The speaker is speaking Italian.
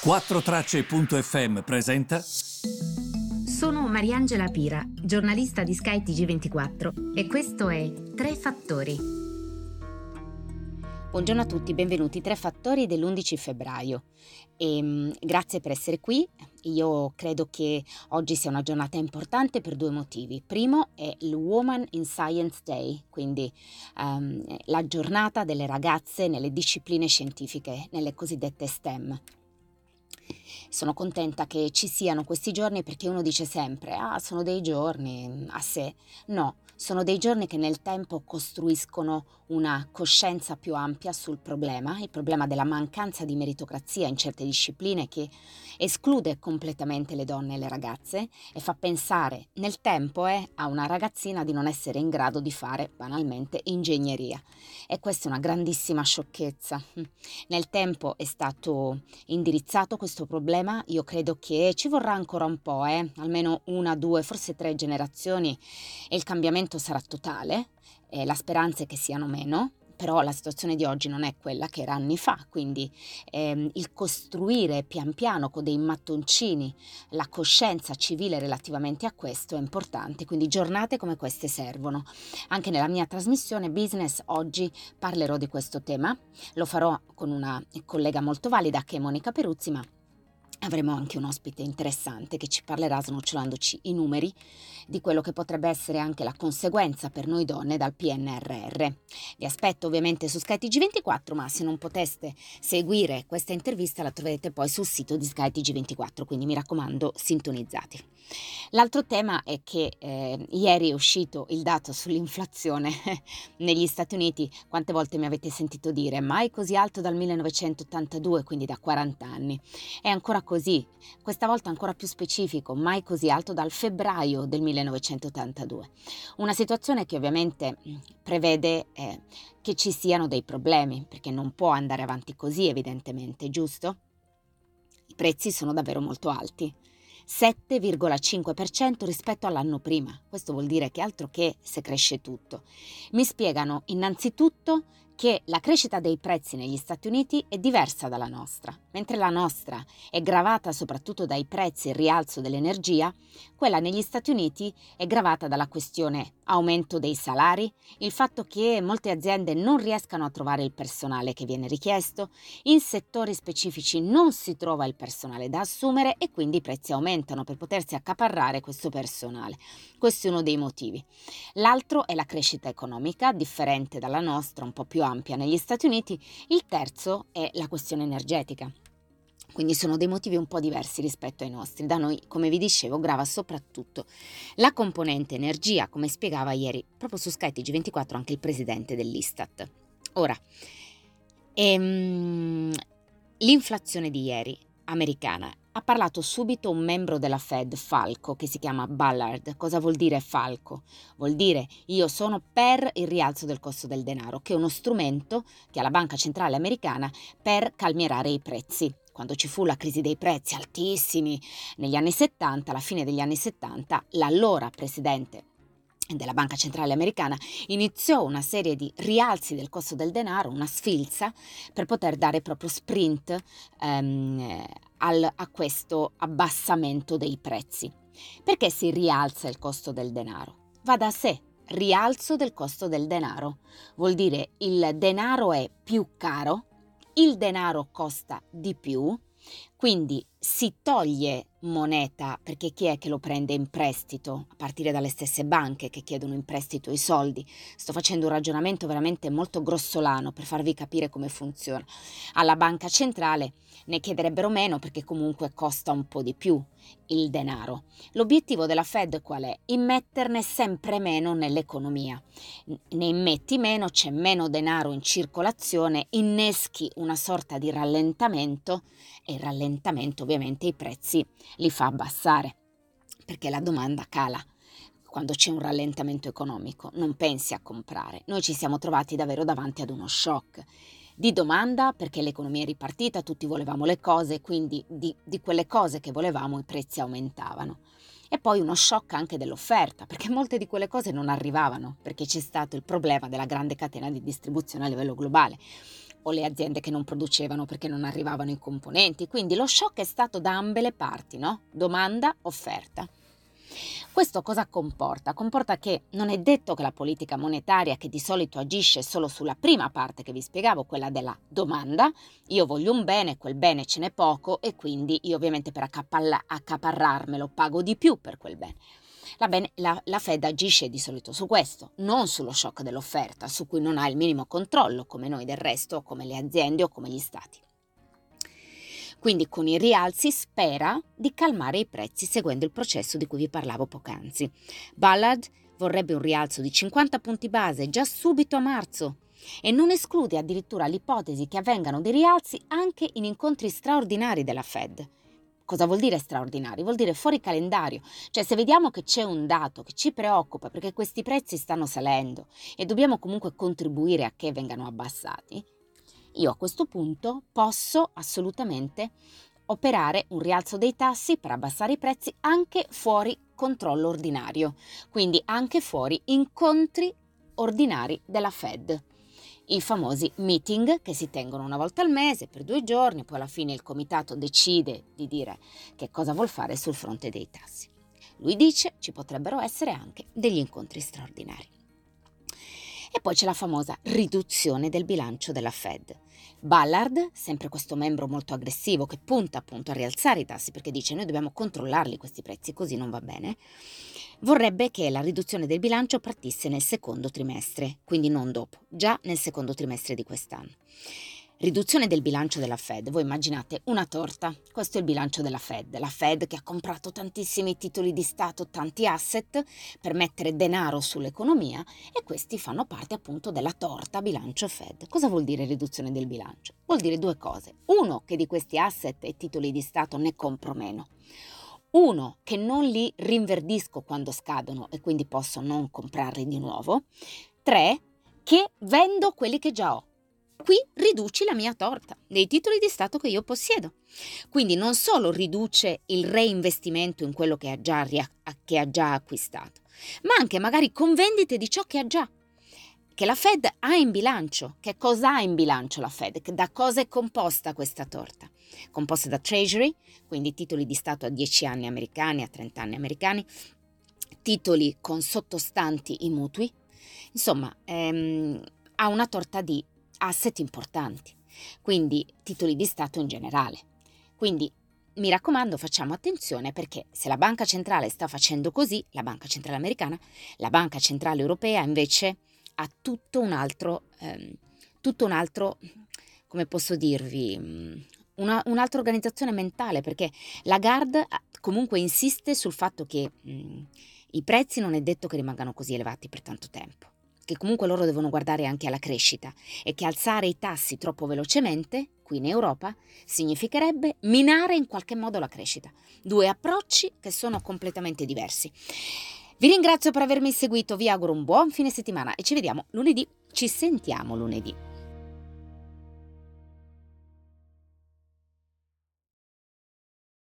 4Tracce.fm presenta. Sono Mariangela Pira, giornalista di Sky TG24 e questo è Tre Fattori. Buongiorno a tutti, benvenuti. Tre Fattori dell'11 febbraio. E, um, grazie per essere qui. Io credo che oggi sia una giornata importante per due motivi. Primo è il Woman in Science Day, quindi um, la giornata delle ragazze nelle discipline scientifiche, nelle cosiddette STEM. Sono contenta che ci siano questi giorni perché uno dice sempre, ah, sono dei giorni a sé. No, sono dei giorni che nel tempo costruiscono una coscienza più ampia sul problema, il problema della mancanza di meritocrazia in certe discipline che esclude completamente le donne e le ragazze e fa pensare nel tempo eh, a una ragazzina di non essere in grado di fare banalmente ingegneria. E questa è una grandissima sciocchezza. Nel tempo è stato indirizzato questo problema, io credo che ci vorrà ancora un po', eh, almeno una, due, forse tre generazioni e il cambiamento sarà totale. E la speranza è che siano meno, però la situazione di oggi non è quella che era anni fa, quindi ehm, il costruire pian piano con dei mattoncini la coscienza civile relativamente a questo è importante, quindi giornate come queste servono. Anche nella mia trasmissione Business oggi parlerò di questo tema, lo farò con una collega molto valida che è Monica Peruzzi, ma Avremo anche un ospite interessante che ci parlerà snocciolandoci i numeri di quello che potrebbe essere anche la conseguenza per noi donne dal PNRR. Vi aspetto ovviamente su skytg 24 ma se non poteste seguire questa intervista la troverete poi sul sito di skytg 24 quindi mi raccomando sintonizzati. L'altro tema è che eh, ieri è uscito il dato sull'inflazione negli Stati Uniti, quante volte mi avete sentito dire mai così alto dal 1982, quindi da 40 anni. È ancora così, questa volta ancora più specifico, mai così alto dal febbraio del 1982. Una situazione che ovviamente mm, prevede eh, che ci siano dei problemi, perché non può andare avanti così evidentemente, giusto? I prezzi sono davvero molto alti. 7,5% rispetto all'anno prima. Questo vuol dire che altro che se cresce tutto. Mi spiegano innanzitutto che la crescita dei prezzi negli Stati Uniti è diversa dalla nostra. Mentre la nostra è gravata soprattutto dai prezzi e rialzo dell'energia, quella negli Stati Uniti è gravata dalla questione aumento dei salari, il fatto che molte aziende non riescano a trovare il personale che viene richiesto, in settori specifici non si trova il personale da assumere e quindi i prezzi aumentano per potersi accaparrare questo personale. Questo è uno dei motivi. L'altro è la crescita economica, differente dalla nostra, un po' più ampia negli Stati Uniti. Il terzo è la questione energetica. Quindi sono dei motivi un po' diversi rispetto ai nostri. Da noi, come vi dicevo, grava soprattutto la componente energia, come spiegava ieri proprio su Sky TG24 anche il presidente dell'Istat. Ora, ehm, l'inflazione di ieri americana ha parlato subito un membro della Fed, Falco, che si chiama Ballard. Cosa vuol dire Falco? Vuol dire io sono per il rialzo del costo del denaro, che è uno strumento che ha la Banca Centrale Americana per calmierare i prezzi. Quando ci fu la crisi dei prezzi altissimi negli anni 70, alla fine degli anni 70, l'allora presidente della Banca Centrale Americana iniziò una serie di rialzi del costo del denaro, una sfilza, per poter dare proprio sprint ehm, al, a questo abbassamento dei prezzi. Perché si rialza il costo del denaro? Va da sé, rialzo del costo del denaro. Vuol dire il denaro è più caro, il denaro costa di più, quindi si toglie moneta perché chi è che lo prende in prestito, a partire dalle stesse banche che chiedono in prestito i soldi. Sto facendo un ragionamento veramente molto grossolano per farvi capire come funziona. Alla banca centrale ne chiederebbero meno perché comunque costa un po' di più il denaro. L'obiettivo della Fed qual è? Immetterne sempre meno nell'economia. Ne immetti meno, c'è meno denaro in circolazione, inneschi una sorta di rallentamento e il rallentamento ovviamente i prezzi li fa abbassare perché la domanda cala quando c'è un rallentamento economico, non pensi a comprare. Noi ci siamo trovati davvero davanti ad uno shock di domanda perché l'economia è ripartita, tutti volevamo le cose, quindi di, di quelle cose che volevamo i prezzi aumentavano. E poi uno shock anche dell'offerta, perché molte di quelle cose non arrivavano, perché c'è stato il problema della grande catena di distribuzione a livello globale. O le aziende che non producevano perché non arrivavano i componenti. Quindi lo shock è stato da ambe le parti, no? Domanda, offerta. Questo cosa comporta? Comporta che non è detto che la politica monetaria, che di solito agisce solo sulla prima parte che vi spiegavo, quella della domanda, io voglio un bene, quel bene ce n'è poco e quindi io ovviamente per accaparrarmelo pago di più per quel bene. La, bene, la, la Fed agisce di solito su questo, non sullo shock dell'offerta, su cui non ha il minimo controllo, come noi del resto, come le aziende o come gli stati. Quindi con i rialzi spera di calmare i prezzi seguendo il processo di cui vi parlavo poc'anzi. Ballard vorrebbe un rialzo di 50 punti base già subito a marzo e non esclude addirittura l'ipotesi che avvengano dei rialzi anche in incontri straordinari della Fed. Cosa vuol dire straordinari? Vuol dire fuori calendario. Cioè se vediamo che c'è un dato che ci preoccupa perché questi prezzi stanno salendo e dobbiamo comunque contribuire a che vengano abbassati, io a questo punto posso assolutamente operare un rialzo dei tassi per abbassare i prezzi anche fuori controllo ordinario, quindi anche fuori incontri ordinari della Fed. I famosi meeting che si tengono una volta al mese per due giorni, poi alla fine il comitato decide di dire che cosa vuol fare sul fronte dei tassi. Lui dice ci potrebbero essere anche degli incontri straordinari. Poi c'è la famosa riduzione del bilancio della Fed. Ballard, sempre questo membro molto aggressivo che punta appunto a rialzare i tassi perché dice noi dobbiamo controllarli questi prezzi, così non va bene, vorrebbe che la riduzione del bilancio partisse nel secondo trimestre, quindi non dopo, già nel secondo trimestre di quest'anno. Riduzione del bilancio della Fed. Voi immaginate una torta. Questo è il bilancio della Fed. La Fed che ha comprato tantissimi titoli di Stato, tanti asset per mettere denaro sull'economia e questi fanno parte appunto della torta bilancio Fed. Cosa vuol dire riduzione del bilancio? Vuol dire due cose. Uno, che di questi asset e titoli di Stato ne compro meno. Uno, che non li rinverdisco quando scadono e quindi posso non comprarli di nuovo. Tre, che vendo quelli che già ho. Qui riduci la mia torta dei titoli di Stato che io possiedo. Quindi non solo riduce il reinvestimento in quello che ha già, che ha già acquistato, ma anche magari con vendite di ciò che ha già che la Fed ha in bilancio. Che cosa ha in bilancio la Fed? Da cosa è composta questa torta? Composta da Treasury, quindi titoli di Stato a 10 anni americani, a 30 anni americani, titoli con sottostanti i mutui. Insomma, ehm, ha una torta di asset importanti, quindi titoli di Stato in generale. Quindi mi raccomando, facciamo attenzione perché se la banca centrale sta facendo così, la banca centrale americana, la banca centrale europea invece ha tutto un altro, ehm, tutto un altro, come posso dirvi, mm, una, un'altra organizzazione mentale perché la Gard comunque insiste sul fatto che mh, mm, i prezzi non è detto che rimangano così elevati per tanto tempo che comunque loro devono guardare anche alla crescita e che alzare i tassi troppo velocemente, qui in Europa, significherebbe minare in qualche modo la crescita. Due approcci che sono completamente diversi. Vi ringrazio per avermi seguito, vi auguro un buon fine settimana e ci vediamo lunedì. Ci sentiamo lunedì.